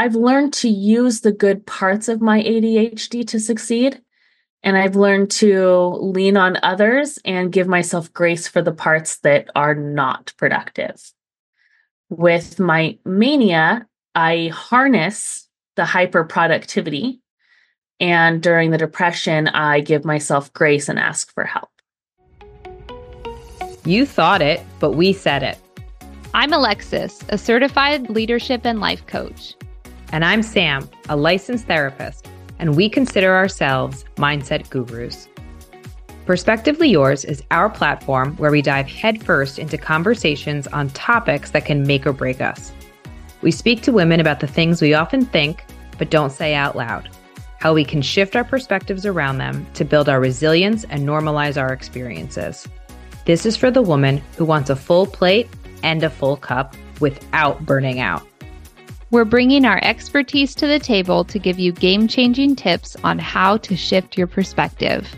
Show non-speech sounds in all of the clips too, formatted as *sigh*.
I've learned to use the good parts of my ADHD to succeed. And I've learned to lean on others and give myself grace for the parts that are not productive. With my mania, I harness the hyper productivity. And during the depression, I give myself grace and ask for help. You thought it, but we said it. I'm Alexis, a certified leadership and life coach. And I'm Sam, a licensed therapist, and we consider ourselves mindset gurus. Perspectively Yours is our platform where we dive headfirst into conversations on topics that can make or break us. We speak to women about the things we often think but don't say out loud, how we can shift our perspectives around them to build our resilience and normalize our experiences. This is for the woman who wants a full plate and a full cup without burning out. We're bringing our expertise to the table to give you game changing tips on how to shift your perspective.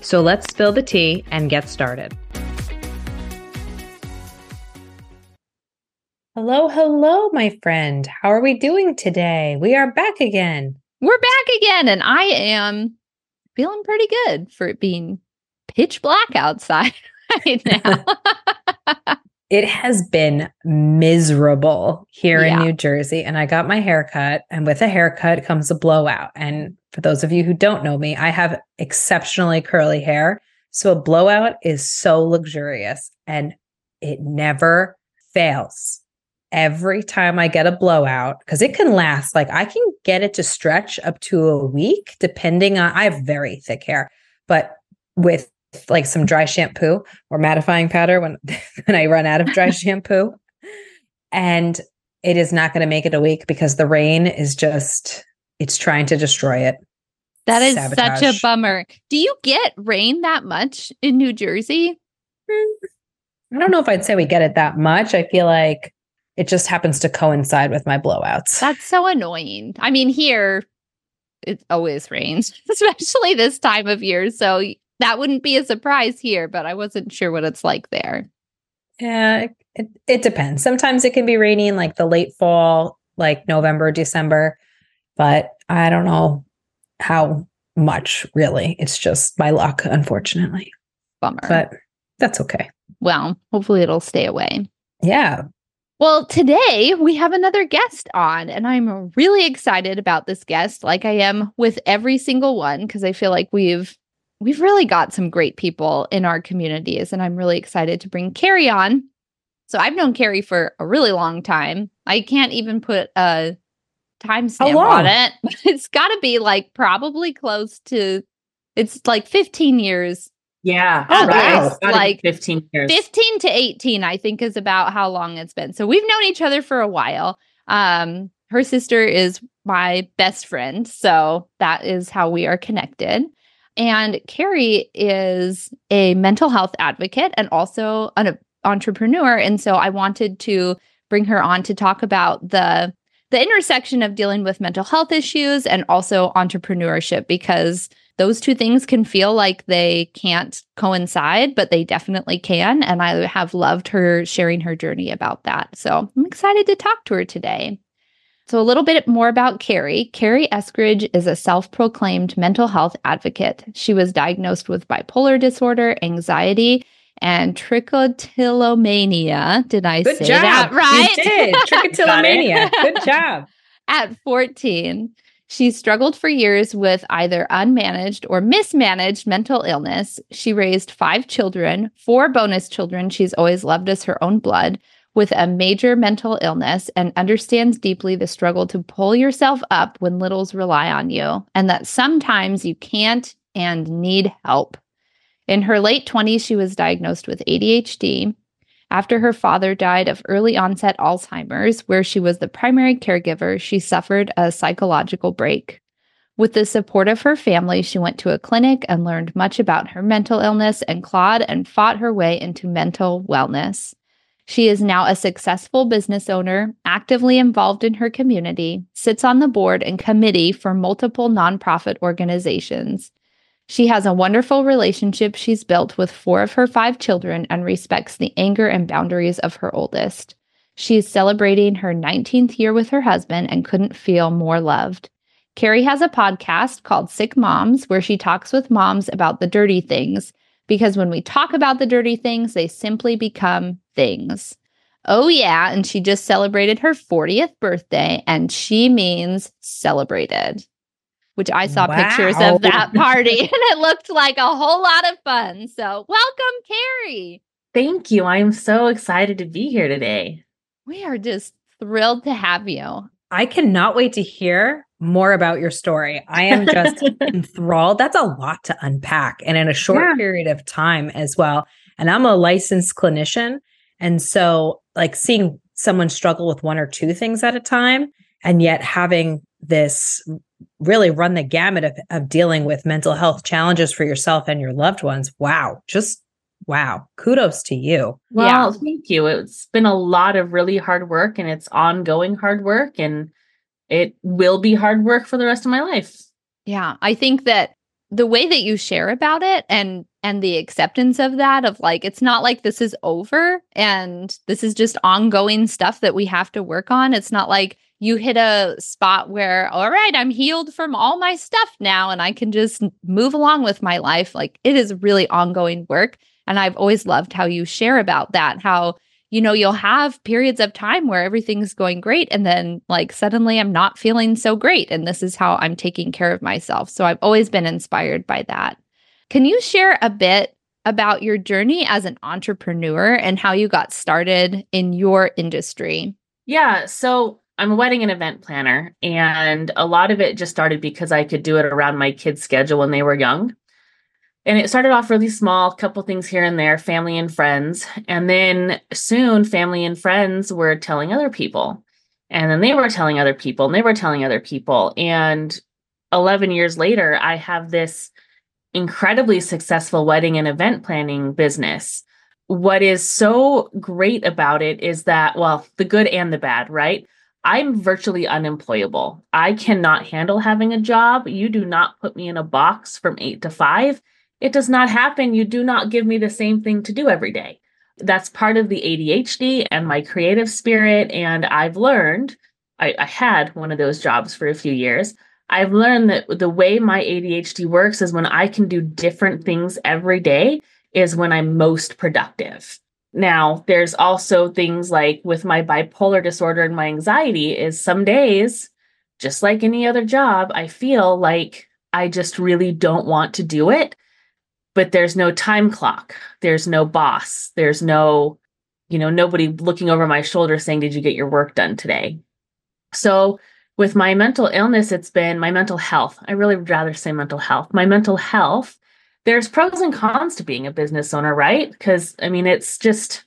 So let's spill the tea and get started. Hello, hello, my friend. How are we doing today? We are back again. We're back again, and I am feeling pretty good for it being pitch black outside *laughs* right now. *laughs* it has been miserable here yeah. in New Jersey. And I got my haircut, and with a haircut comes a blowout. And for those of you who don't know me, I have exceptionally curly hair. So a blowout is so luxurious and it never fails. Every time I get a blowout, because it can last, like I can get it to stretch up to a week, depending on, I have very thick hair, but with like some dry shampoo or mattifying powder when *laughs* when I run out of dry *laughs* shampoo. And it is not going to make it a week because the rain is just it's trying to destroy it. That is Sabotage. such a bummer. Do you get rain that much in New Jersey? Hmm. I don't know if I'd say we get it that much. I feel like it just happens to coincide with my blowouts. That's so annoying. I mean, here it always rains, *laughs* especially this time of year. So that wouldn't be a surprise here, but I wasn't sure what it's like there. Yeah, it, it depends. Sometimes it can be rainy in like the late fall, like November, December, but I don't know how much really. It's just my luck, unfortunately. Bummer. But that's okay. Well, hopefully it'll stay away. Yeah. Well, today we have another guest on, and I'm really excited about this guest, like I am with every single one, because I feel like we've we've really got some great people in our communities, and I'm really excited to bring Cari on. So I've known Cari for a really long time. I can't even put a timestamp on it, *laughs* but it's got to be like probably close to. It's like 15 years. Yeah. Oh, wow. Like 15 years. 15 to 18, I think, is about how long it's been. So we've known each other for a while. Um, her sister is my best friend. So that is how we are connected. And Cari is a mental health advocate and also an entrepreneur. And so I wanted to bring her on to talk about the the intersection of dealing with mental health issues and also entrepreneurship because those two things can feel like they can't coincide, but they definitely can. And I have loved her sharing her journey about that. So I'm excited to talk to her today. So, a little bit more about Cari. Cari Eskridge is a self proclaimed mental health advocate. She was diagnosed with bipolar disorder, anxiety, and trichotillomania. Did I Good say job. that right? You did. *laughs* Trichotillomania. Good job. At 14, she struggled for years with either unmanaged or mismanaged mental illness. She raised five children, four bonus children she's always loved as her own blood with a major mental illness and understands deeply the struggle to pull yourself up when littles rely on you, and that sometimes you can't and need help. In her late 20s, she was diagnosed with ADHD after her father died of early onset Alzheimer's, where she was the primary caregiver, she suffered a psychological break. With the support of her family, she went to a clinic and learned much about her mental illness and clawed and fought her way into mental wellness. She is now a successful business owner, actively involved in her community, sits on the board and committee for multiple nonprofit organizations. She has a wonderful relationship she's built with four of her five children and respects the anger and boundaries of her oldest. She is celebrating her 19th year with her husband and couldn't feel more loved. Cari has a podcast called Sick Moms where she talks with moms about the dirty things because when we talk about the dirty things, they simply become things. Oh, yeah. And she just celebrated her 40th birthday and she means celebrated, which I saw wow. pictures of that *laughs* party *laughs* and it looked like a whole lot of fun. So, welcome, Cari. Thank you. I am so excited to be here today. We are just thrilled to have you. I cannot wait to hear more about your story. I am just *laughs* enthralled. That's a lot to unpack and in a short yeah. period of time as well. And I'm a licensed clinician. And so, like, seeing someone struggle with one or two things at a time, and yet having this really run the gamut of, of dealing with mental health challenges for yourself and your loved ones. Wow. Just wow. Kudos to you. Well, yeah. thank you. It's been a lot of really hard work and it's ongoing hard work. And it will be hard work for the rest of my life. Yeah. I think that the way that you share about it and and the acceptance of that of like it's not like this is over and this is just ongoing stuff that we have to work on. It's not like you hit a spot where all right i'm healed from all my stuff now and i can just move along with my life. Like it is really ongoing work and i've always loved how you share about that how you know you'll have periods of time where everything's going great and then like suddenly i'm not feeling so great and this is how i'm taking care of myself. So i've always been inspired by that can you share a bit about your journey as an entrepreneur and how you got started in your industry? Yeah. So I'm a wedding and event planner, and a lot of it just started because I could do it around my kids' schedule when they were young. And it started off really small, couple things here and there, family and friends. And then soon, family and friends were telling other people. And then they were telling other people, and they were telling other people. And 11 years later, I have this incredibly successful wedding and event planning business. What is so great about it is that, well, the good and the bad, right? I'm virtually unemployable. I cannot handle having a job. You do not put me in a box from eight to five. It does not happen. You do not give me the same thing to do every day. That's part of the ADHD and my creative spirit. And I've learned, I, I had one of those jobs for a few years. I've learned that the way my ADHD works is when I can do different things every day is when I'm most productive. Now, there's also things like with my bipolar disorder and my anxiety is some days just like any other job, I feel like I just really don't want to do it. But there's no time clock. There's no boss. There's no, you know, nobody looking over my shoulder saying, Did you get your work done today? So with my mental illness, it's been my mental health. I really would rather say mental health. My mental health, there's pros and cons to being a business owner, right? Because I mean, it's just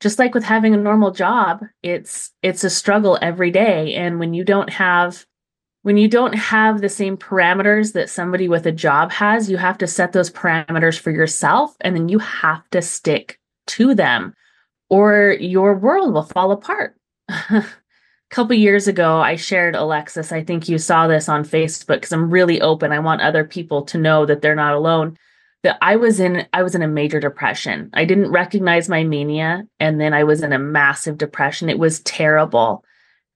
just like with having a normal job, it's it's a struggle every day. And when you don't have when you don't have the same parameters that somebody with a job has, you have to set those parameters for yourself and then you have to stick to them or your world will fall apart. *laughs* couple years ago i shared alexis i think you saw this on facebook because i'm really open. I want other people to know that they're not alone. That i was in i was in a major depression. I didn't recognize my mania and then i was in a massive depression. It was terrible.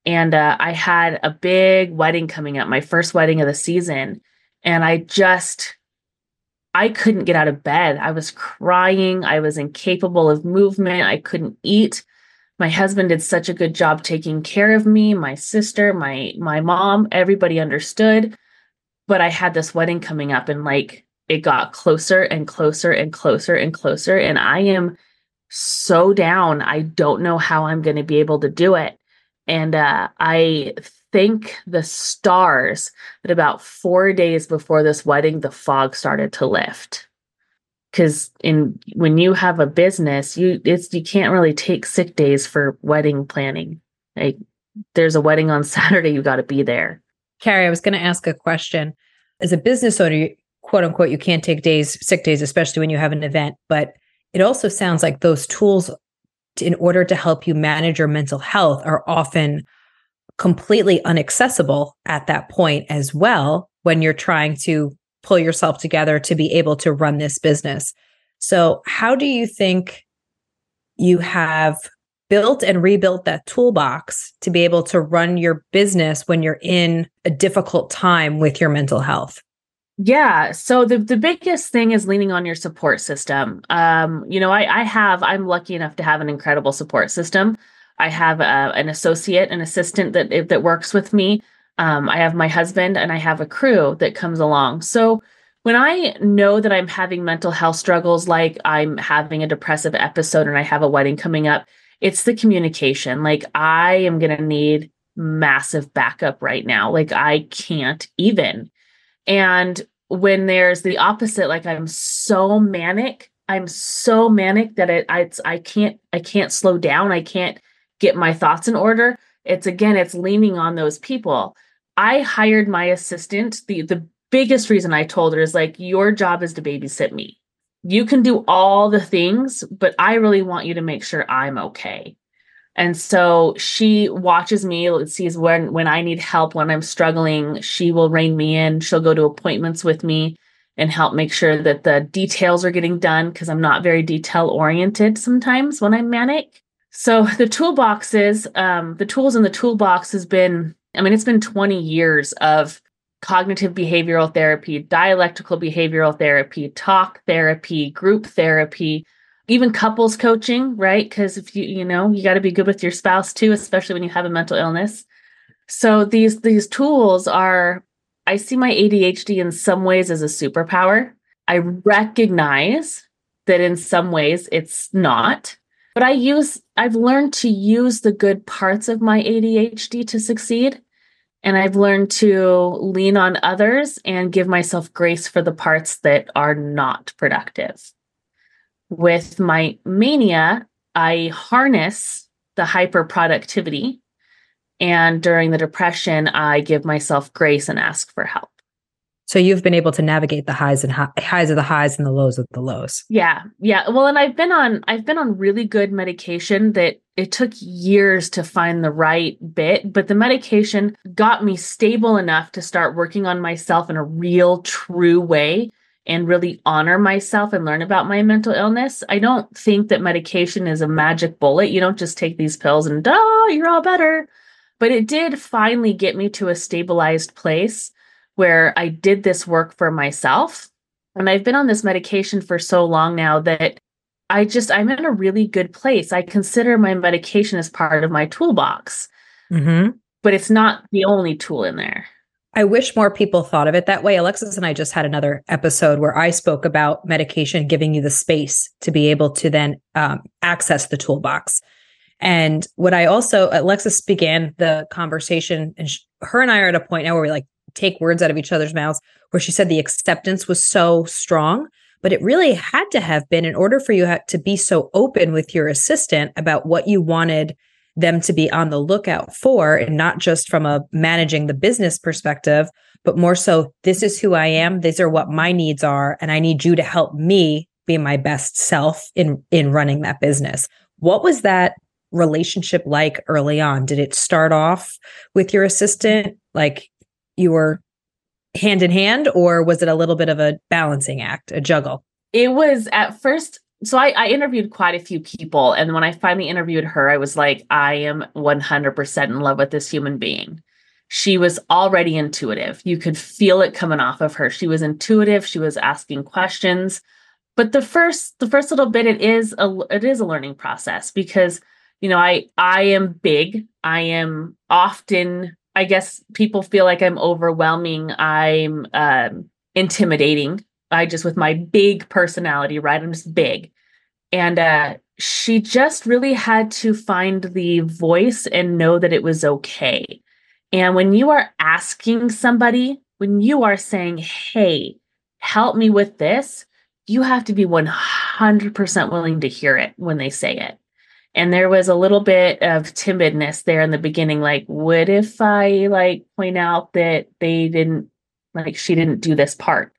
And uh, i had a big wedding coming up my first wedding of the season and i just i couldn't get out of bed. I was crying. I was incapable of movement. I couldn't eat my husband did such a good job taking care of me my sister my my mom everybody understood. But i had this wedding coming up and like it got closer and closer and closer and closer. And i am so down. I don't know how i'm going to be able to do it. And uh, i thank the stars that about four days before this wedding the fog started to lift because in when you have a business you it's you can't really take sick days for wedding planning. Like there's a wedding on *laughs* saturday you got to be there. Cari i was going to ask a question. As a business owner quote unquote you can't take days sick days especially when you have an event but it also sounds like those tools in order to help you manage your mental health are often completely inaccessible at that point as well when you're trying to pull yourself together to be able to run this business. So, how do you think you have built and rebuilt that toolbox to be able to run your business when you're in a difficult time with your mental health? Yeah. So the, the biggest thing is leaning on your support system. Um, you know, I, I have, I'm lucky enough to have an incredible support system. I have a, uh, an associate, an assistant that that works with me. Um, I have my husband and I have a crew that comes along. So when I know that I'm having mental health struggles, like I'm having a depressive episode and I have a wedding coming up, it's the communication. Like I am going to need massive backup right now. Like I can't even. And when there's the opposite, like I'm so manic, I'm so manic that it, I, I can't, I can't slow down. I can't get my thoughts in order. It's again, it's leaning on those people. I hired my assistant. The, the biggest reason I told her is like, your job is to babysit me. You can do all the things, but I really want you to make sure I'm okay. And so she watches me, sees when when I need help, when I'm struggling, she will rein me in. She'll go to appointments with me and help make sure that the details are getting done because I'm not very detail oriented sometimes when I'm manic. So *laughs* the toolboxes, um, the tools in the toolbox has been, I mean, it's been 20 years of cognitive behavioral therapy, dialectical behavioral therapy, talk therapy, group therapy, even couples coaching, right? Because if you, you know, you got to be good with your spouse too, especially when you have a mental illness. So these these tools are I see my ADHD in some ways as a superpower. I recognize that in some ways it's not, but I use I've learned to use the good parts of my ADHD to succeed. And I've learned to lean on others and give myself grace for the parts that are not productive with my mania, I harness the hyper productivity. And during the depression, I give myself grace and ask for help. So you've been able to navigate the highs and hi- highs of the highs and the lows of the lows. Yeah. Yeah. Well, and I've been on I've been on really good medication that it took years to find the right bit, but the medication got me stable enough to start working on myself in a real true way and really honor myself and learn about my mental illness. I don't think that medication is a magic bullet. You don't just take these pills and, oh, you're all better. But it did finally get me to a stabilized place where I did this work for myself. And I've been on this medication for so long now that I just, I'm in a really good place. I consider my medication as part of my toolbox, mm-hmm. but it's not the only tool in there. I wish more people thought of it that way. Alexis and I just had another episode where I spoke about medication giving you the space to be able to then um, access the toolbox. And what I also, Alexis began the conversation, and she, her and I are at a point now where we like take words out of each other's mouths, where she said the acceptance was so strong. But it really had to have been in order for you to be so open with your assistant about what you wanted them to be on the lookout for, and not just from a managing the business perspective, but more so, this is who I am. These are what my needs are. And I need you to help me be my best self in, in running that business. What was that relationship like early on? Did it start off with your assistant? Like you were hand in hand, or was it a little bit of a balancing act, a juggle? It was at first so I, I, interviewed quite a few people and when i finally interviewed her i was like i am 100% in love with this human being. She was already intuitive. You could feel it coming off of her. She was intuitive. She was asking questions. But the first the first little bit it is a it is a learning process because you know i i am big. I am often i guess people feel like i'm overwhelming i'm um, intimidating I just with my big personality, right? I'm just big. And uh she just really had to find the voice and know that it was okay. And when you are asking somebody, when you are saying, "Hey, help me with this," you have to be 100% willing to hear it when they say it. And there was a little bit of timidness there in the beginning like, what if I like point out that they didn't like she didn't do this part?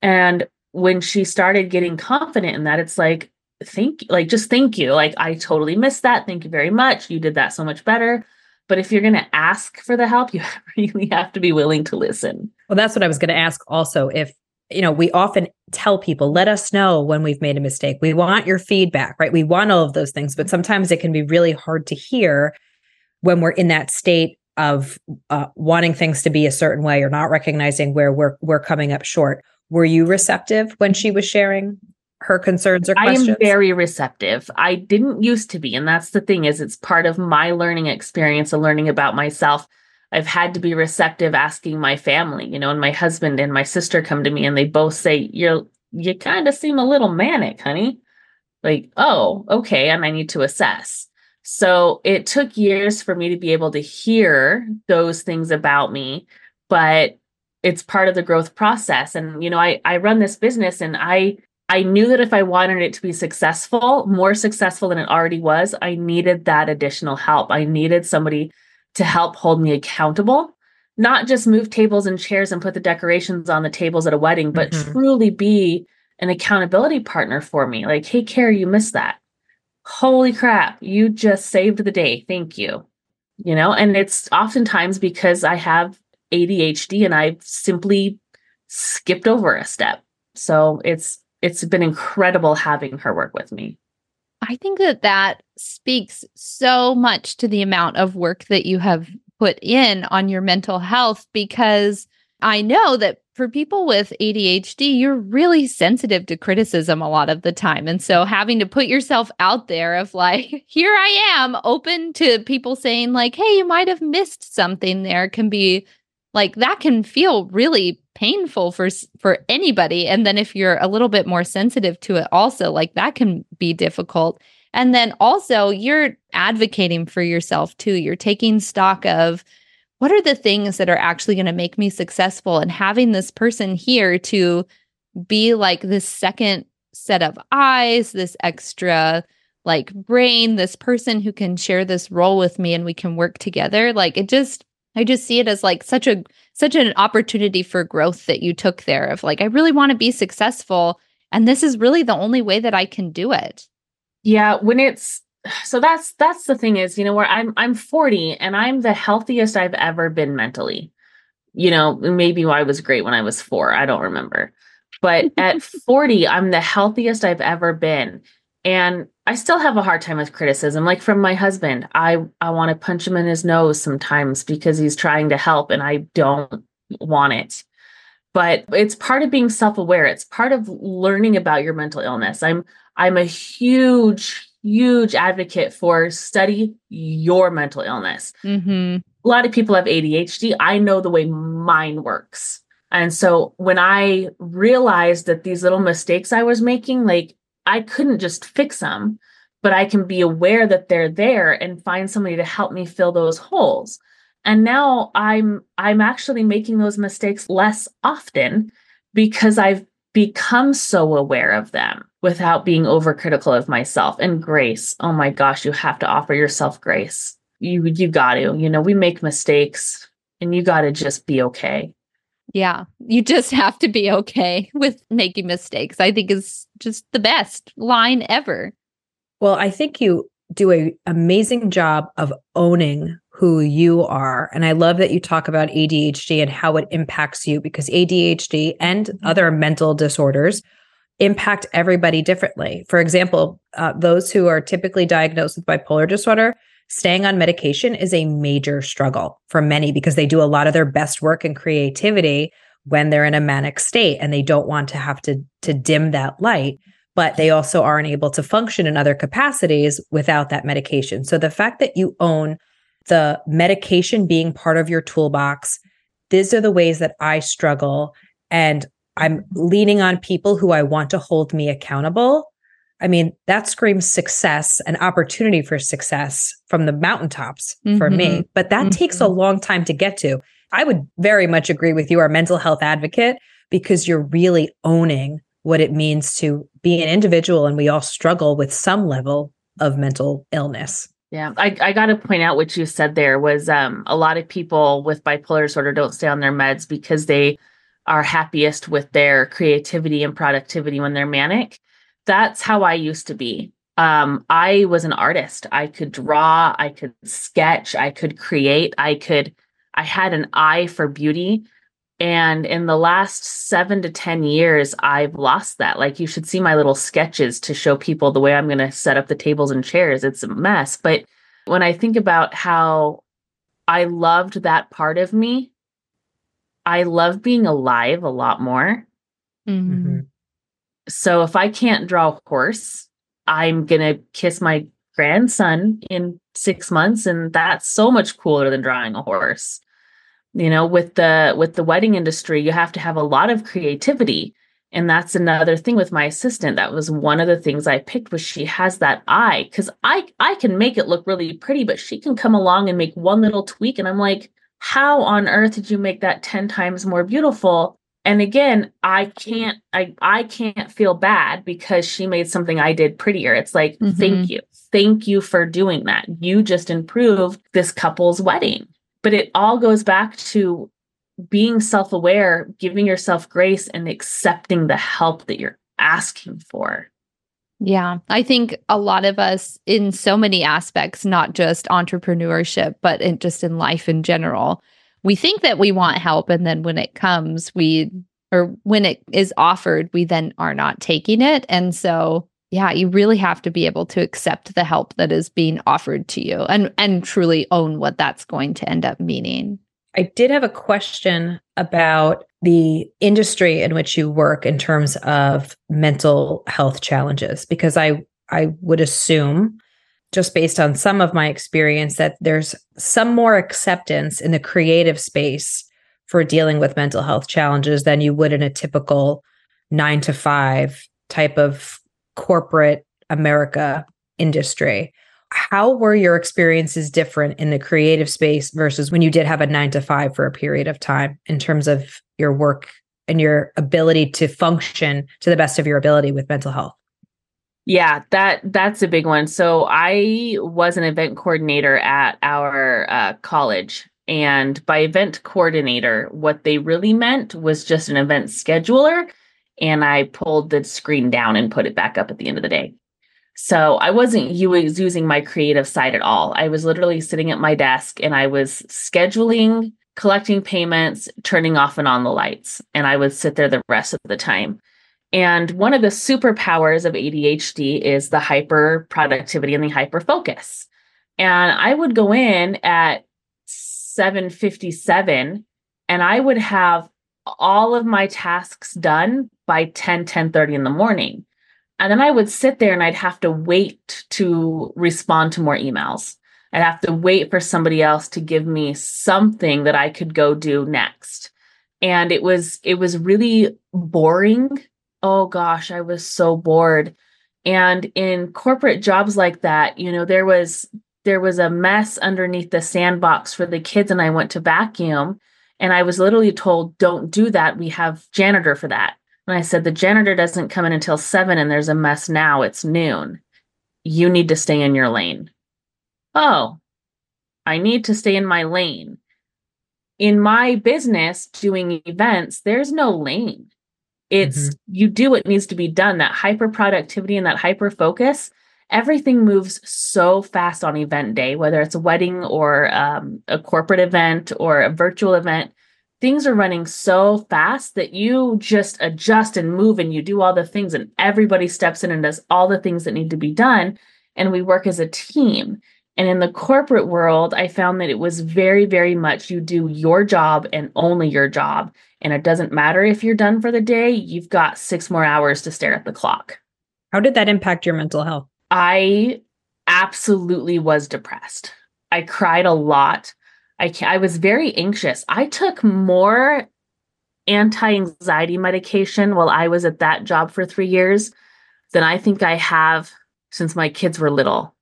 And when she started getting confident in that, it's like, thank you, like just thank you. Like I totally missed that. Thank you very much. You did that so much better. But if you're going to ask for the help, *laughs* you really have to be willing to listen. Well, that's what I was going to ask also if you know, we often tell people, let us know when we've made a mistake. We want your feedback, right? We want all of those things, but sometimes it can be really hard to hear when we're in that state of uh, wanting things to be a certain way or not recognizing where we're we're coming up short. Were you receptive when she was sharing her concerns or questions? I am very receptive. I didn't used to be, and that's the thing is it's part of my learning experience and learning about myself. I've had to be receptive asking my family, you know, and my husband and my sister come to me and they both say, You're you kind of seem a little manic, honey. Like, oh, okay. And I need to assess. So it took years for me to be able to hear those things about me, but it's part of the growth process. And, you know, I, I run this business and I, I knew that if I wanted it to be successful, more successful than it already was, I needed that additional help. I needed somebody to help hold me accountable, not just move tables and chairs and put the decorations on the tables at a wedding, but mm-hmm. truly be an accountability partner for me. Like, hey, Cari, you missed that holy crap, you just saved the day. Thank you. You know, and it's oftentimes because I have ADHD and I've simply skipped over a step. So it's it's been incredible having her work with me. I think that that speaks so much to the amount of work that you have put in on your mental health because I know that for people with ADHD, you're really sensitive to criticism a lot of the time. And so having to put yourself out there of like, *laughs* here I am, open to people saying, like, hey, you might have missed something there can be like that can feel really painful for for anybody. And then if you're a little bit more sensitive to it also like that can be difficult. And then also you're advocating for yourself too. You're taking stock of what are the things that are actually going to make me successful? And having this person here to be like this second set of eyes this extra like brain this person who can share this role with me and we can work together like it just i just see it as like such a such an opportunity for growth that you took there of like i really want to be successful and this is really the only way that i can do it. Yeah when it's so that's that's the thing is you know where i'm i'm 40 and i'm the healthiest i've ever been mentally. You know maybe i was great when i was four i don't remember. But at *laughs* 40 i'm the healthiest i've ever been and i still have a hard time with criticism like from my husband i i want to punch him in his nose sometimes because he's trying to help and i don't want it but it's part of being self-aware it's part of learning about your mental illness i'm i'm a huge huge advocate for study your mental illness. Mm-hmm. A lot of people have ADHD. I know the way mine works. And so when I realized that these little mistakes I was making, like I couldn't just fix them, but I can be aware that they're there and find somebody to help me fill those holes. And now I'm I'm actually making those mistakes less often because I've become so aware of them without being overcritical of myself. And grace oh my gosh you have to offer yourself grace. You you got to you know we make mistakes and you got to just be okay yeah you just *laughs* have to be okay with making mistakes i think is just the best line ever well i think you do a amazing job of owning who you are. And I love that you talk about ADHD and how it impacts you because ADHD and mm-hmm. other mental disorders impact everybody differently. For example, uh, those who are typically diagnosed with bipolar disorder, staying on medication is a major struggle for many because they do a lot of their best work and creativity when they're in a manic state and they don't want to have to to dim that light but they also aren't able to function in other capacities without that medication. So the fact that you own the medication being part of your toolbox, these are the ways that I struggle. And I'm leaning on people who I want to hold me accountable. I mean, that screams success and opportunity for success from the mountaintops mm-hmm. for me. Mm-hmm. But that mm-hmm. takes a long time to get to. I would very much agree with you, our mental health advocate, because you're really owning what it means to be an individual and we all struggle with some level of mental illness. Yeah, I, I got to point out what you said there was um, a lot of people with bipolar disorder don't stay on their meds because they are happiest with their creativity and productivity when they're manic. That's how I used to be. Um, I was an artist. I could draw, I could sketch, I could create, I could, I had an eye for beauty And in the last seven to 10 years, I've lost that. Like, you should see my little sketches to show people the way I'm going to set up the tables and chairs. It's a mess. But when I think about how I loved that part of me, I love being alive a lot more. Mm-hmm. So if I can't draw a horse, I'm going to kiss my grandson in six months. And that's so much cooler than drawing a horse you know with the with the wedding industry you have to have a lot of creativity and that's another thing with my assistant that was one of the things i picked was she has that eye because i i can make it look really pretty but she can come along and make one little tweak and i'm like how on earth did you make that 10 times more beautiful and again i can't i i can't feel bad because she made something i did prettier. It's like mm-hmm. thank you. Thank you for doing that. You just improved this couple's wedding. But it all goes back to being self aware, giving yourself grace, and accepting the help that you're asking for. Yeah, I think a lot of us in so many aspects, not just entrepreneurship, but in, just in life in general, we think that we want help. And then when it comes, we, or when it is offered, we then are not taking it. And so yeah, you really have to be able to accept the help that is being offered to you and and truly own what that's going to end up meaning. I did have a question about the industry in which you work in terms of mental health challenges because I I would assume just based on some of my experience that there's some more acceptance in the creative space for dealing with mental health challenges than you would in a typical 9 to 5 type of corporate America industry. How were your experiences different in the creative space versus when you did have a nine to five for a period of time in terms of your work and your ability to function to the best of your ability with mental health? Yeah, that that's a big one. So I was an event coordinator at our uh, college, and by event coordinator, what they really meant was just an event scheduler and I pulled the screen down and put it back up at the end of the day. So I wasn't using my creative side at all. I was literally sitting at my desk and I was scheduling, collecting payments, turning off and on the lights, and I would sit there the rest of the time. And one of the superpowers of ADHD is the hyper productivity and the hyper focus. And I would go in at 7:57 and I would have all of my tasks done by 10 10 30 in the morning. And then i would sit there and i'd have to wait to respond to more emails. I'd have to wait for somebody else to give me something that i could go do next. And it was it was really boring oh gosh i was so bored and in corporate jobs like that you know there was there was a mess underneath the sandbox for the kids and i went to vacuum and i was literally told don't do that we have janitor for that and I said, the janitor doesn't come in until seven and there's a mess now. It's noon. You need to stay in your lane. Oh, I need to stay in my lane. In my business doing events, there's no lane. It's mm-hmm. you do what needs to be done. That hyper productivity and that hyper focus, everything moves so fast on event day, whether it's a wedding or um, a corporate event or a virtual event things are running so fast that you just adjust and move and you do all the things and everybody steps in and does all the things that need to be done and we work as a team and in the corporate world i found that it was very very much you do your job and only your job. And it doesn't matter if you're done for the day you've got 6 more hours to stare at the clock. How did that impact your mental health? I absolutely was depressed. I cried a lot. I I was very anxious. I took more anti-anxiety medication while I was at that job for 3 years than I think I have since my kids were little.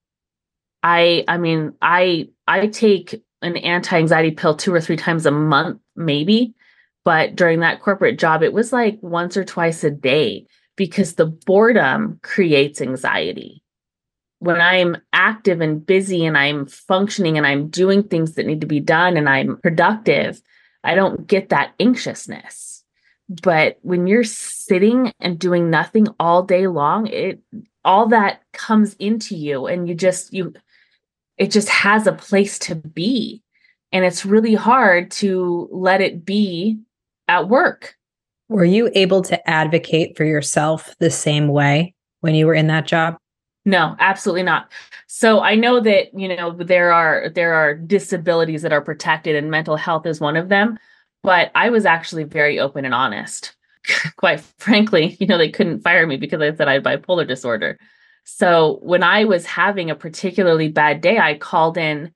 I I mean, I I take an anti-anxiety pill two or three times a month maybe, but during that corporate job it was like once or twice a day because the boredom creates anxiety when I'm active and busy and I'm functioning and I'm doing things that need to be done and I'm productive, I don't get that anxiousness. But when you're sitting and doing nothing all day long, it all that comes into you and you just you it just has a place to be. And it's really hard to let it be at work. Were you able to advocate for yourself the same way when you were in that job? No, absolutely not. So I know that, you know, there are there are disabilities that are protected and mental health is one of them, but I was actually very open and honest. *laughs* Quite frankly, you know, they couldn't fire me because I said I had bipolar disorder. So when I was having a particularly bad day, I called in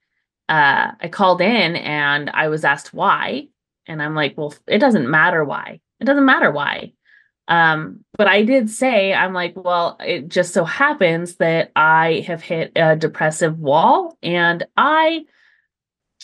uh I called in and I was asked why, and I'm like, "Well, it doesn't matter why. It doesn't matter why." Um, but I did say, I'm like, well, it just so happens that I have hit a depressive wall and I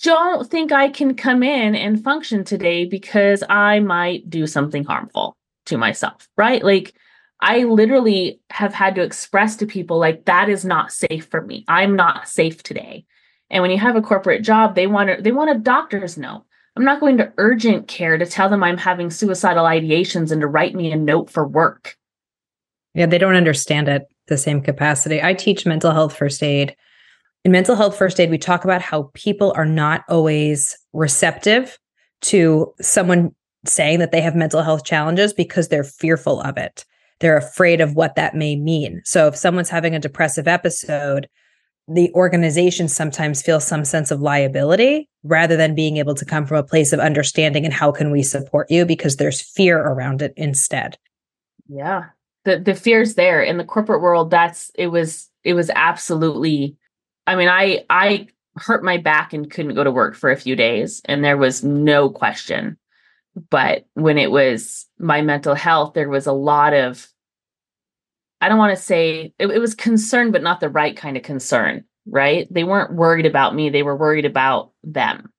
don't think I can come in and function today because I might do something harmful to myself, right? Like, I literally have had to express to people, like, that is not safe for me. I'm not safe today. And when you have a corporate job, they want to, they want a doctor's note. I'm not going to urgent care to tell them I'm having suicidal ideations and to write me a note for work. Yeah, they don't understand it the same capacity. I teach mental health first aid. In mental health first aid, we talk about how people are not always receptive to someone saying that they have mental health challenges because they're fearful of it. They're afraid of what that may mean. So if someone's having a depressive episode, the organization sometimes feels some sense of liability rather than being able to come from a place of understanding and how can we support you because there's fear around it instead. Yeah. The the fear's there in the corporate world that's it was it was absolutely I mean I I hurt my back and couldn't go to work for a few days and there was no question. But when it was my mental health there was a lot of I don't want to say it, it was concern, but not the right kind of concern, right? They weren't worried about me, they were worried about them.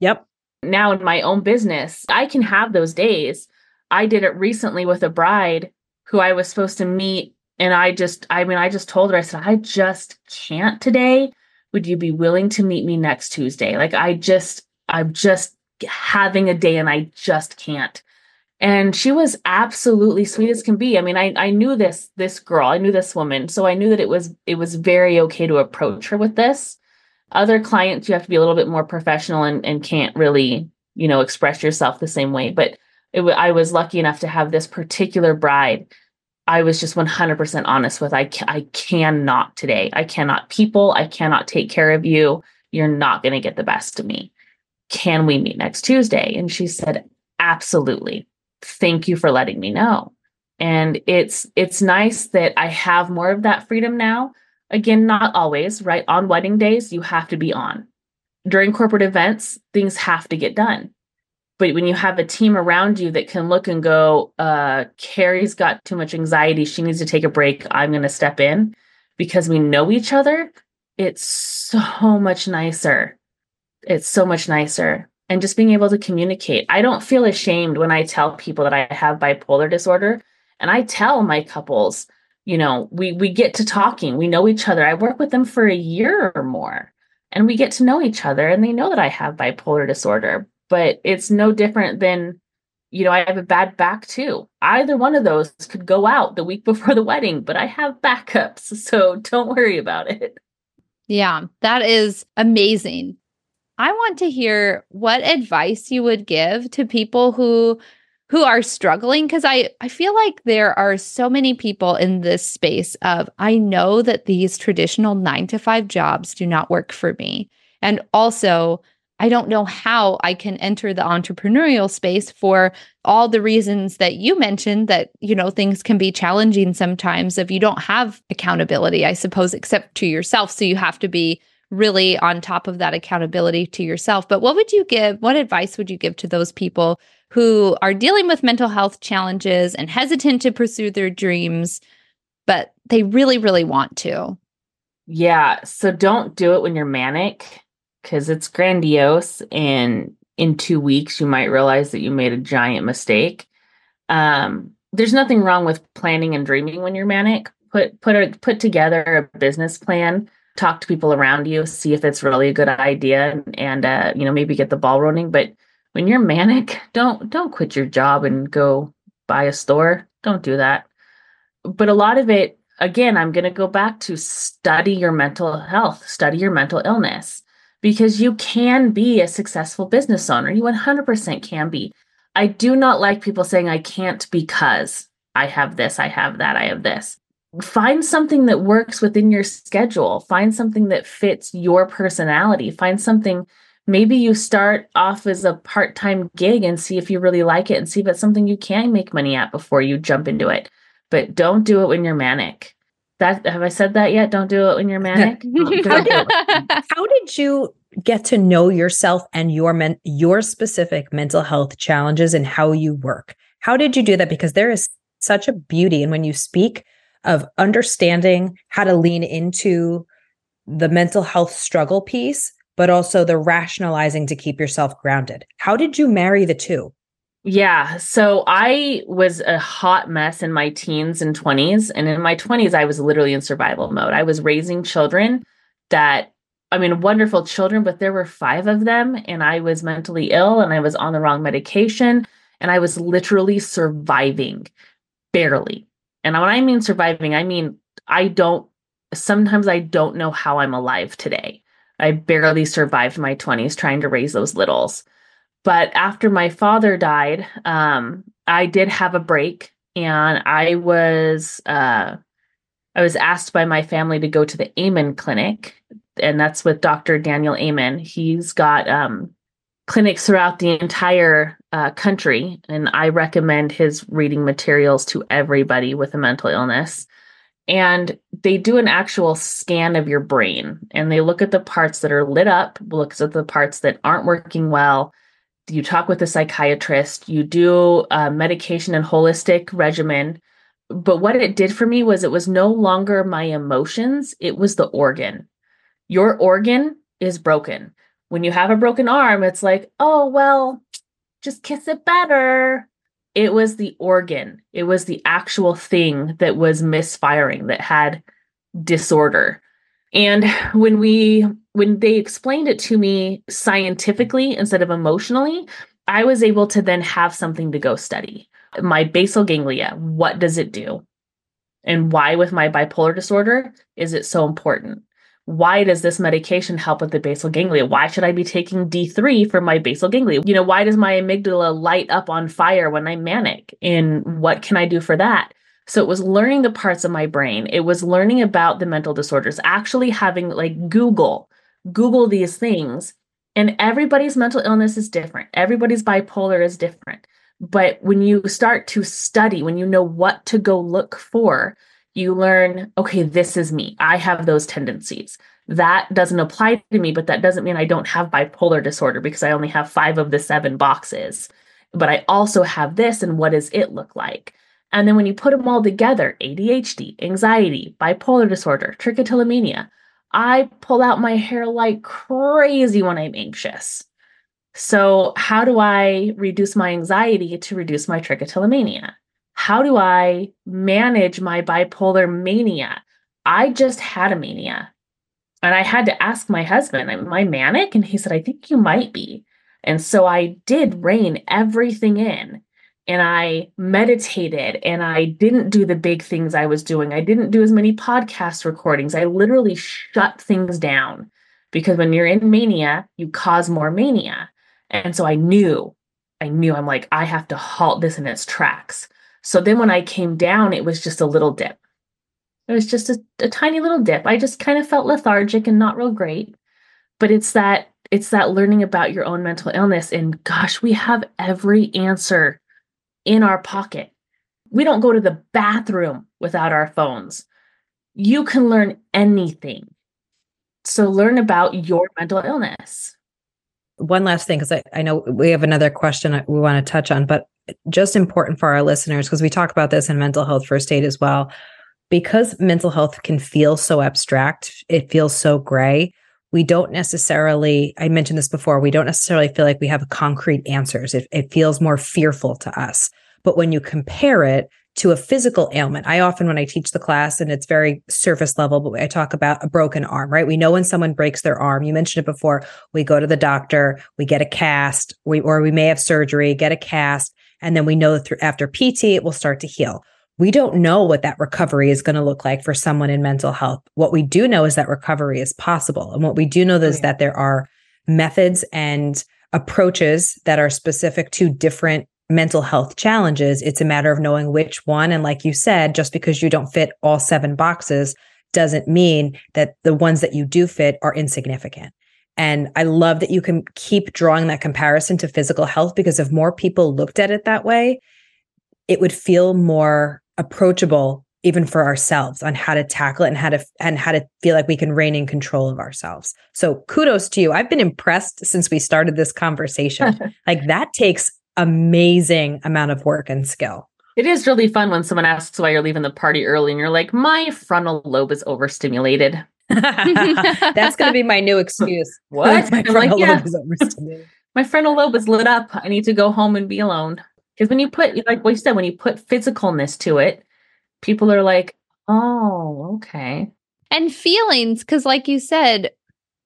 Yep. Now in my own business, I can have those days. I did it recently with a bride who I was supposed to meet. And I just, I mean, I just told her, I said, I just can't today. Would you be willing to meet me next Tuesday? Like, I just, I'm just having a day and I just can't. And she was absolutely sweet as can be. I mean i i knew this this girl i knew this woman so i knew that it was it was very okay to approach her with this. Other clients you have to be a little bit more professional and and can't really you know express yourself the same way but it i was lucky enough to have this particular bride. I was just 100% honest with i i cannot today. I cannot. People i cannot take care of you. You're not going to get the best of me can we meet next tuesday? And she said absolutely. Thank you for letting me know. And it's it's nice that i have more of that freedom now. Again not always right? On wedding days you have to be on. During corporate events things have to get done. But when you have a team around you that can look and go uh cari's got too much anxiety. She needs to take a break. I'm going to step in. Because we know each other it's so much nicer it's so much nicer and just being able to communicate. I don't feel ashamed when I tell people that I have bipolar disorder. And I tell my couples, you know, we we get to talking, we know each other. I work with them for a year or more, and we get to know each other and they know that I have bipolar disorder. But it's no different than, you know, I have a bad back too. Either one of those could go out the week *laughs* before the wedding, but I have backups. *laughs* So don't worry about it. Yeah, that is amazing. I want to hear what advice you would give to people who who are struggling because I I feel like there are so many people in this space of I know that these traditional 9 to 5 jobs do not work for me. And also I don't know how I can enter the entrepreneurial space for all the reasons that you mentioned that, you know, things can be challenging sometimes if you don't have accountability, I suppose, except to yourself. So you have to be really on top of that accountability to yourself. But what would you give? What advice would you give to those people who are dealing with mental health challenges and hesitant to pursue their dreams, but they really, really want to? Yeah. So don't do it when you're manic because it's grandiose. And in two weeks, you might realize that you made a giant mistake. Um, there's nothing wrong with planning and dreaming when you're manic. Put put a put together a business plan talk to people around you, see if it's really a good idea, and uh, you know maybe get the ball rolling. But when you're manic, don't don't quit your job and go buy a store. Don't do that. But a lot of it, again, I'm going to go back to study your mental health, study your mental illness, because you can be a successful business owner. You 100% can be. I do not like people saying I can't because I have this, I have that, I have this. Find something that works within your schedule. Find something that fits your personality. Find something maybe you start off as a part-time gig and see if you really like it and see if it's something you can make money at before you jump into it. But don't do it when you're manic. That have I said that yet? Don't do it when you're *laughs* manic. *laughs* how, did, how did you get to know yourself and your men, your specific mental health challenges and how you work? How did you do that? Because there is such a beauty in when you speak of understanding how to lean into the mental health struggle piece, but also the rationalizing to keep yourself grounded. How did you marry the two? Yeah. So I was a hot mess in my teens and 20s. And in my 20s, I was literally in survival mode. I was raising children that, I mean, wonderful children, but there were five of them. And I was mentally ill and I was on the wrong medication. And I was literally surviving, barely. And when I mean surviving, I mean, I don't, sometimes I don't know how I'm alive today. I barely survived my 20s trying to raise those littles. But after my father died, um, I did have a break, and I was uh, I was asked by my family to go to the Amen Clinic, and that's with Dr. Daniel Amen. He's got um, clinics throughout the entire uh, country, and I recommend his reading materials to everybody with a mental illness. And they do an actual scan of your brain, and they look at the parts that are lit up, looks at the parts that aren't working well, you talk with a psychiatrist, you do a medication and holistic regimen. But what it did for me was it was no longer my emotions, it was the organ. Your organ is broken. When you have a broken arm, it's like, oh, well, just kiss it better. It was the organ, it was the actual thing that was misfiring, that had disorder. And when we when they explained it to me scientifically instead of emotionally, I was able to then have something to go study. My basal ganglia, what does it do? And why with my bipolar disorder is it so important? Why does this medication help with the basal ganglia? Why should I be taking D3 for my basal ganglia? You know, why does my amygdala light up on fire when I'm manic? And what can I do for that? So it was learning the parts of my brain. It was learning about the mental disorders, actually having like Google, Google these things. And everybody's mental illness is different. Everybody's bipolar is different. But when you start to study, when you know what to go look for, you learn, okay, this is me. I have those tendencies. That doesn't apply to me, but that doesn't mean I don't have bipolar disorder because I only have five of the seven boxes. But I also have this, and what does it look like? And then when you put them all together ADHD, anxiety, bipolar disorder, trichotillomania I pull out my hair like crazy when I'm anxious. So, how do I reduce my anxiety to reduce my trichotillomania? How do I manage my bipolar mania? I just had a mania. And I had to ask my husband, Am I manic? And he said, I think you might be. And so I did rein everything in and I meditated and I didn't do the big things I was doing. I didn't do as many podcast recordings. I literally shut things down because when you're in mania, you cause more mania. And so I knew, I knew I'm like, I have to halt this in its tracks. So then when I came down, it was just a little dip. It was just a, a tiny little dip. I just kind of felt lethargic and not real great. But it's that it's that learning about your own mental illness and gosh, we have every answer in our pocket. We don't go to the bathroom without our phones. You can learn anything. So learn about your mental illness. One last thing, because I, I know we have another question we want to touch on, but just important for our listeners, because we talk about this in mental health first aid as well. Because mental health can feel so abstract, it feels so gray we don't necessarily i mentioned this before we don't necessarily feel like we have concrete answers. It, it feels more fearful to us. But when you compare it to a physical ailment i often when i teach the class and it's very surface level but i talk about a broken arm right? We know when someone breaks their arm. You mentioned it before. We go to the doctor we get a cast we, or we may have surgery get a cast and then we know that through after pt it will start to heal we don't know what that recovery is going to look like for someone in mental health. What we do know is that recovery is possible. And what we do know oh, is oh, that there are methods and approaches that are specific to different mental health challenges. It's a matter of knowing which one. And like you said, just because you don't fit all seven boxes doesn't mean that the ones that you do fit are insignificant. And I love that you can keep drawing that comparison to physical health because if more people looked at it that way, it would feel more approachable even for ourselves on how to tackle it and how to and how to feel like we can reign in control of ourselves. So kudos to you. I've been impressed since we started this conversation. *laughs* like that takes amazing amount of work and skill. It is really fun when someone asks why you're leaving the party early and you're like, my frontal lobe is overstimulated. *laughs* That's going to be my new excuse. *laughs* what? my frontal like, lobe yeah. is my frontal lobe is lit up. I need to go home and be alone. Because when you put, like what you said, when you put physicalness to it, people are like, oh, okay. And feelings, because like you said,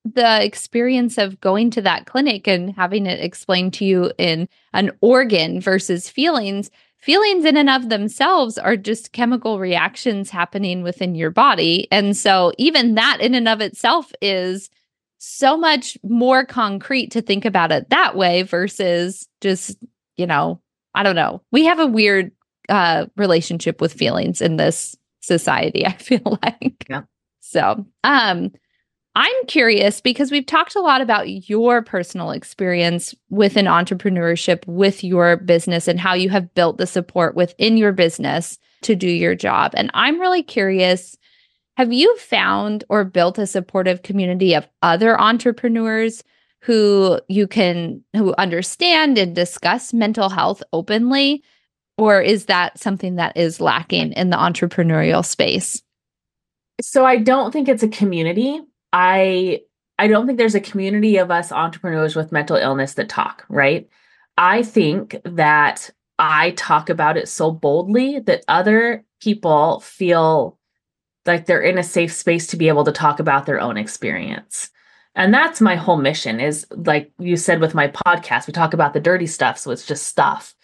the experience of going to that clinic and having it explained to you in an organ versus feelings, feelings in and of themselves are just chemical reactions happening within your body. And so, even that in and of itself is so much more concrete to think about it that way versus just, you know, I don't know. We have a weird uh, relationship with feelings in this society, *laughs* I feel like. Yeah. So, um, I'm curious because we've talked a lot about your personal experience within entrepreneurship with your business and how you have built the support within your business to do your job. And I'm really curious have you found or built a supportive community of other entrepreneurs who you can who understand and discuss mental health openly or is that something that is lacking in the entrepreneurial space? So I don't think it's a community. I I don't think there's a community of us entrepreneurs with mental illness that talk, right? I think that I talk about it so boldly that other people feel like they're in a safe space to be able to talk about their own experience. And that's my whole mission is like you said with my podcast, we talk about the dirty stuff. So it's just stuff.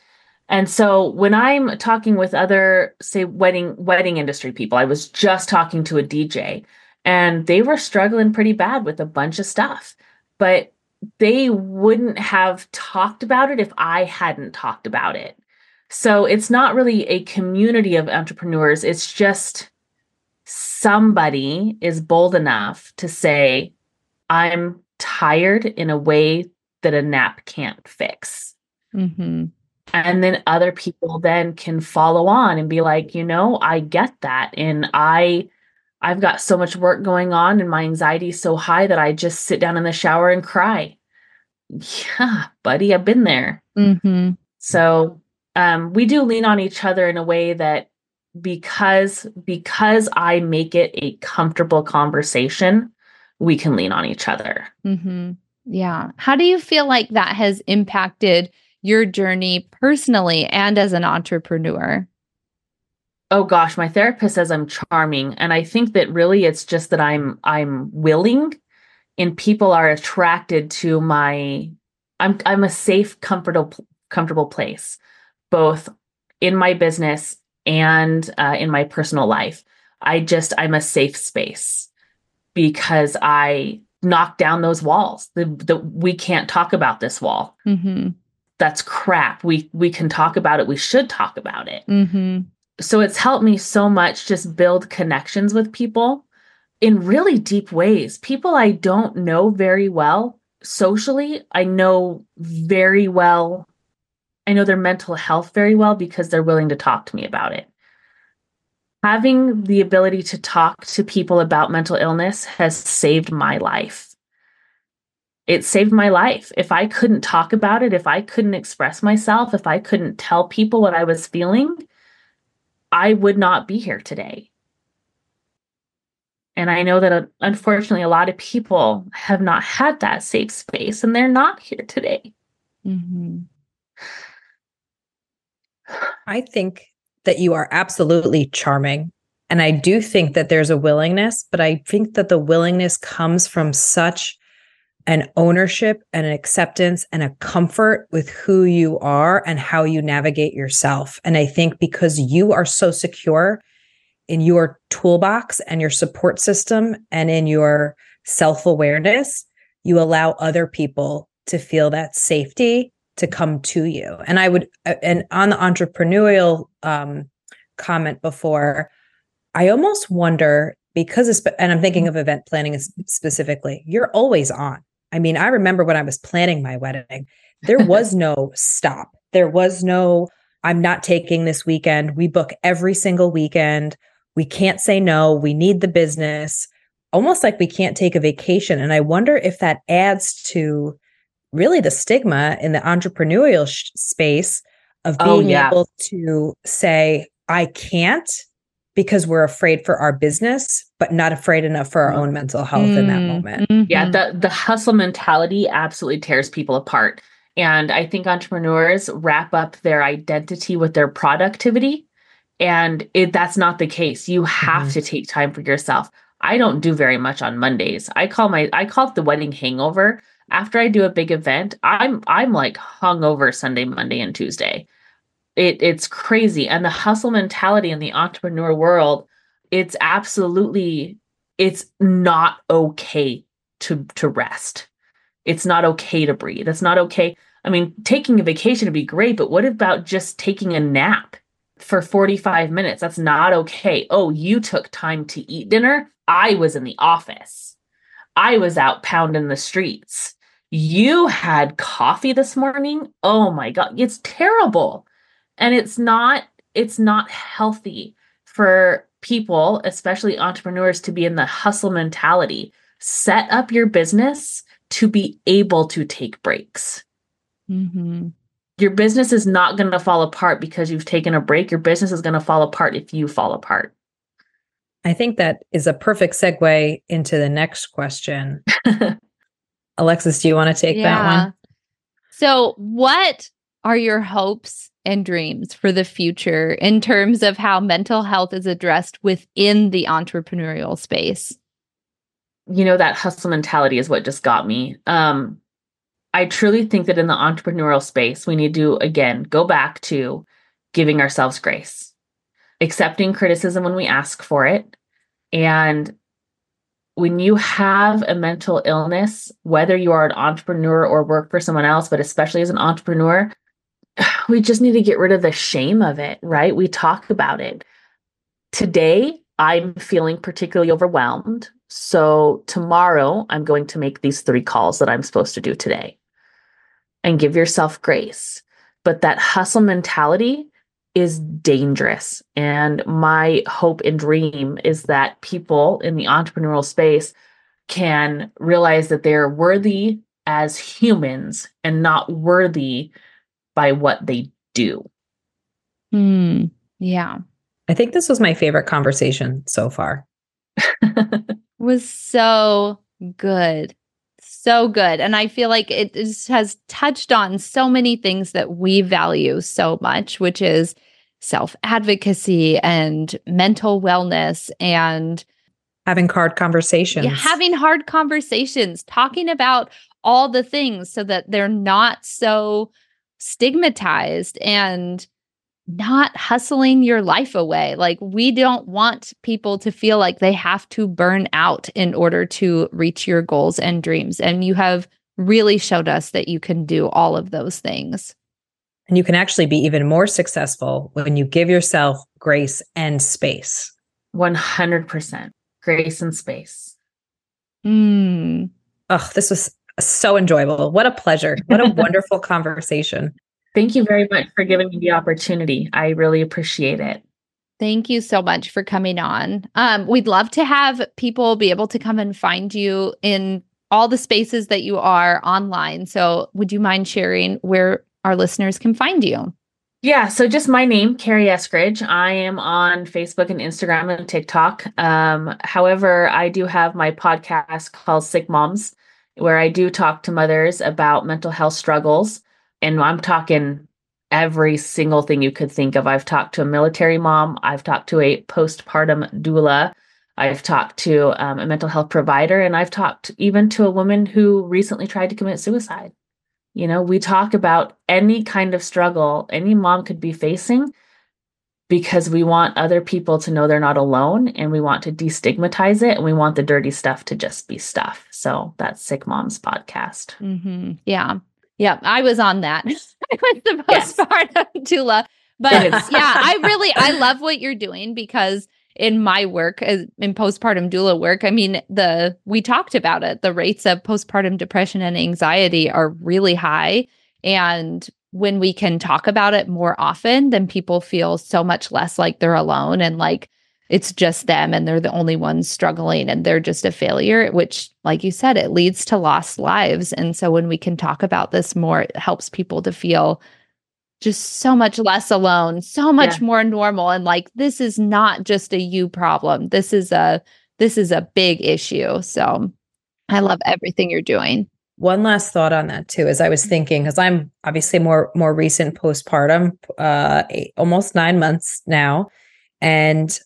And so when I'm talking with other, say, wedding wedding industry people, I was just talking to a DJ and they were struggling pretty bad with a bunch of stuff. But they wouldn't have talked about it if I hadn't talked about it. So it's not really a community of entrepreneurs. It's just somebody is bold enough to say, I'm tired in a way that a nap can't fix. Mm-hmm and then other people then can follow on and be like you know i get that and i i've got so much work going on and my anxiety is so high that i just sit down in the shower and cry yeah buddy i've been there mm-hmm. so um, we do lean on each other in a way that because because i make it a comfortable conversation we can lean on each other mm-hmm. yeah how do you feel like that has impacted your journey personally and as an entrepreneur? Oh gosh, my therapist says I'm charming and I think that really it's just that I'm I'm willing and people are attracted to my I'm I'm a safe comfortable comfortable place both in my business and uh, in my personal life. I just I'm a safe space because I knock down those walls. The, the we can't talk about this wall. Mm-hmm that's crap. We we can talk about it. We should talk about it. Mm-hmm. So it's helped me so much just build connections with people in really deep ways. People I don't know very well socially. I know very well. I know their mental health very well because they're willing to talk to me about it. Having the ability to talk to people about mental illness has saved my life it saved my life. If I couldn't talk about it, if I couldn't express myself, if I couldn't tell people what I was feeling, I would not be here today. And I know that uh, unfortunately, a lot of people have not had that safe space and they're not here today. Mm-hmm. *sighs* I think that you are absolutely charming. And I do think that there's a willingness, but I think that the willingness comes from such an ownership and an acceptance and a comfort with who you are and how you navigate yourself. And I think because you are so secure in your toolbox and your support system and in your self awareness, you allow other people to feel that safety to come to you. And I would, uh, and on the entrepreneurial um, comment before, I almost wonder because, and I'm thinking of event planning specifically, you're always on. I mean, I remember when I was planning my wedding, there was no stop. There was no, I'm not taking this weekend. We book every single weekend. We can't say no. We need the business, almost like we can't take a vacation. And I wonder if that adds to really the stigma in the entrepreneurial sh- space of oh, being oh, yeah. able to say, I can't because we're afraid for our business, but not afraid enough for our own mental health mm, in that moment. Mm-hmm. Yeah, the the hustle mentality absolutely tears people apart. And I think entrepreneurs wrap up their identity with their productivity. And it, that's not the case. You have mm-hmm. to take time for yourself. I don't do very much on Mondays. I call my I call it the wedding hangover. After I do a big event, I'm I'm like hungover Sunday, Monday, and Tuesday it it's crazy. And the hustle mentality in the entrepreneur world it's absolutely it's not okay to to rest. It's not okay to breathe. It's not okay. I mean taking a vacation would be great but what about just taking a nap for 45 minutes? That's not okay. Oh you took time to eat dinner? I was in the office. I was out pounding the streets. You had coffee this morning? Oh my god it's terrible and it's not it's not healthy for people especially entrepreneurs to be in the hustle mentality. Set up your business to be able to take breaks. Mm-hmm. your business is not going to fall apart because you've taken a break. Your business is going to fall apart if you fall apart. I think that is a perfect segue into the next question. *laughs* Alexis do you want to take yeah. that one? So what are your hopes and dreams for the future in terms of how mental health is addressed within the entrepreneurial space? You know, that hustle mentality is what just got me. Um, I truly think that in the entrepreneurial space, we need to, again, go back to giving ourselves grace, accepting criticism when we ask for it. And when you have a mental illness, whether you are an entrepreneur or work for someone else, but especially as an entrepreneur, *sighs* we just need to get rid of the shame of it, right? We talk about it. Today, I'm feeling particularly overwhelmed. So, tomorrow, I'm going to make these three calls that I'm supposed to do today and give yourself grace. But that hustle mentality is dangerous. And my hope and dream is that people in the entrepreneurial space can realize that they're worthy as humans and not worthy by what they do. Hmm. Yeah. I think this was my favorite conversation so far. *laughs* was so good. So good. And I feel like it has touched on so many things that we value so much, which is self advocacy and mental wellness and having hard conversations. Yeah, having hard conversations, talking about all the things so that they're not so stigmatized and not hustling your life away. Like, we don't want people to feel like they have to burn out in order to reach your goals and dreams. And you have really showed us that you can do all of those things. And you can actually be even more successful when you give yourself grace and space. 100% grace and space. Mm. Oh, this was so enjoyable. What a pleasure. What a *laughs* wonderful conversation. Thank you very much for giving me the opportunity. I really appreciate it. Thank you so much for coming on. Um, we'd love to have people be able to come and find you in all the spaces that you are online. So, would you mind sharing where our listeners can find you? Yeah, so just my name, Cari Eskridge. I am on Facebook and Instagram and TikTok. Um, however, I do have my podcast called Sick Moms where I do talk to mothers about mental health struggles. And I'm talking every single thing you could think of. I've talked to a military mom, I've talked to a postpartum doula, I've talked to um, a mental health provider, and I've talked even to a woman who recently tried to commit suicide. You know, we talk about any kind of struggle any mom could be facing because we want other people to know they're not alone and we want to destigmatize it and we want the dirty stuff to just be stuff. So that's Sick Moms podcast. Mm-hmm. Yeah. Yeah, I was on that. *laughs* I was the postpartum yes. doula. But yeah, I really I love what you're doing because in my work as in postpartum doula work, I mean the we talked about it. The rates of postpartum depression and anxiety are really high and when we can talk about it more often, then people feel so much less like they're alone and like it's just them and they're the only ones struggling and they're just a failure, which, like you said, it leads to lost lives. And so when we can talk about this more, it helps people to feel just so much less alone, so much yeah. more normal. And like, this is not just a you problem. This is a, this is a big issue. So I love everything you're doing. One last thought on that too, as I was thinking, because I'm obviously more more recent postpartum, uh, eight, almost nine months now, and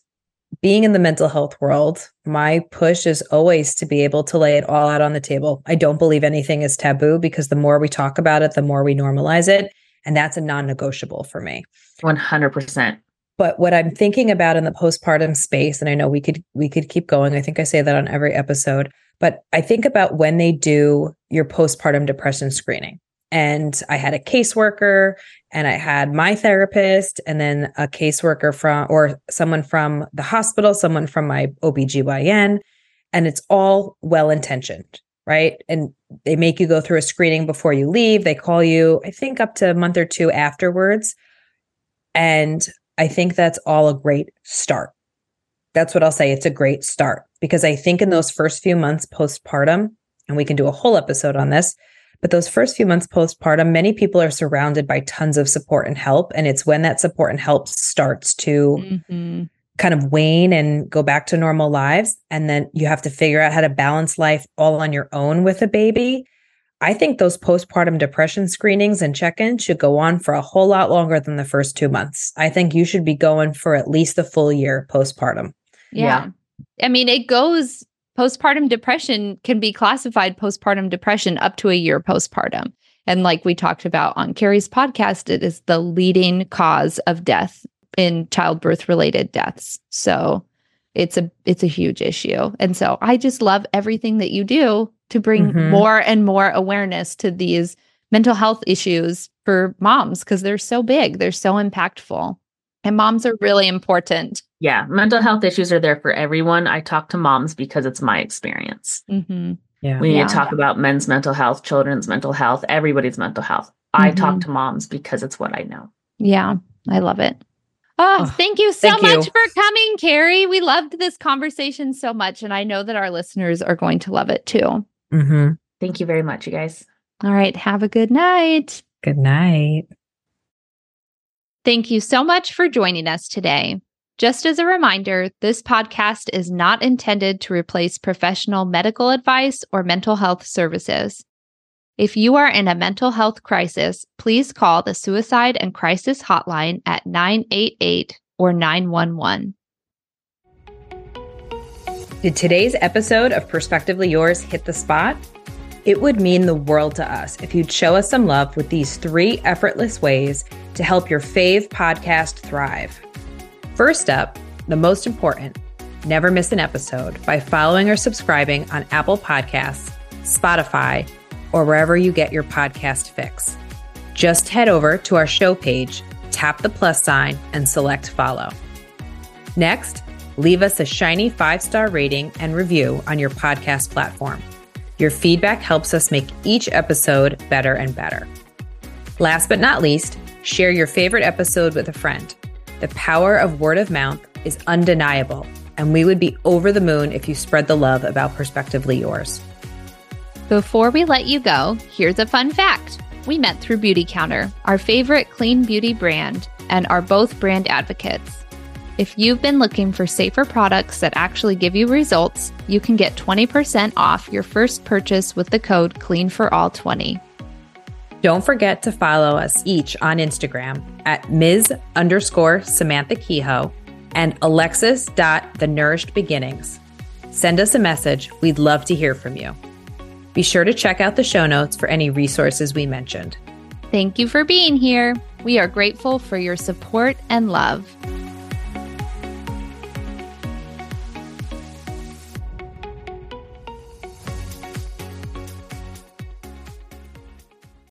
being in the mental health world, my push is always to be able to lay it all out on the table. I don't believe anything is taboo because the more we talk about it, the more we normalize it. And that's a non negotiable for me. 100%. But what I'm thinking about in the postpartum space, and I know we could we could keep going. I think I say that on every episode, but I think about when they do your postpartum depression screening. And I had a caseworker and I had my therapist and then a caseworker from or someone from the hospital, someone from my OBGYN. And it's all well intentioned, right? And they make you go through a screening before you leave. They call you, I think, up to a month or two afterwards. And I think that's all a great start. That's what I'll say. It's a great start because I think in those first few months postpartum, and we can do a whole episode on this, but those first few months postpartum, many people are surrounded by tons of support and help. And it's when that support and help starts to mm-hmm. kind of wane and go back to normal lives. And then you have to figure out how to balance life all on your own with a baby. I think those postpartum depression screenings and check ins should go on for a whole lot longer than the first two months. I think you should be going for at least the full year postpartum. Yeah. yeah. I mean, it goes postpartum depression can be classified postpartum depression up to a year postpartum. And like we talked about on Cari's podcast, it is the leading cause of death in childbirth related deaths. So it's a it's a huge issue. And so I just love everything that you do to bring mm-hmm. more and more awareness to these mental health issues for moms because they're so big, they're so impactful. And moms are really important. Yeah, mental health issues are there for everyone. I talk to moms because it's my experience. Mm-hmm. Yeah. We need yeah. to talk about men's mental health, children's mental health, everybody's mental health. Mm-hmm. I talk to moms because it's what I know. Yeah, I love it. Oh, oh thank you so thank much you. for coming, Cari. We loved this conversation so much, and I know that our listeners are going to love it too. Mm-hmm. Thank you very much, you guys. All right. Have a good night. Good night. Thank you so much for joining us today. Just as a reminder, this podcast is not intended to replace professional medical advice or mental health services. If you are in a mental health crisis, please call the Suicide and Crisis Hotline at 988 or 911. Did today's episode of Perspectively Yours hit the spot? It would mean the world to us if you'd show us some love with these three effortless ways to help your fave podcast thrive. First up, the most important never miss an episode by following or subscribing on Apple Podcasts, Spotify, or wherever you get your podcast fix. Just head over to our show page, tap the plus sign, and select follow. Next, leave us a shiny five star rating and review on your podcast platform. Your feedback helps us make each episode better and better. Last but not least, share your favorite episode with a friend. The power of word of mouth is undeniable, and we would be over the moon if you spread the love about Perspectively Yours. Before we let you go, here's a fun fact. We met through Beautycounter, our favorite clean beauty brand, and are both brand advocates. If you've been looking for safer products that actually give you results, you can get 20% off your first purchase with the code CLEANFORALL20. Don't forget to follow us each on Instagram at Ms. underscore Samantha Kehoe and Alexis dot the Nourished Beginnings. Send us a message. We'd love to hear from you. Be sure to check out the show notes for any resources we mentioned. Thank you for being here. We are grateful for your support and love.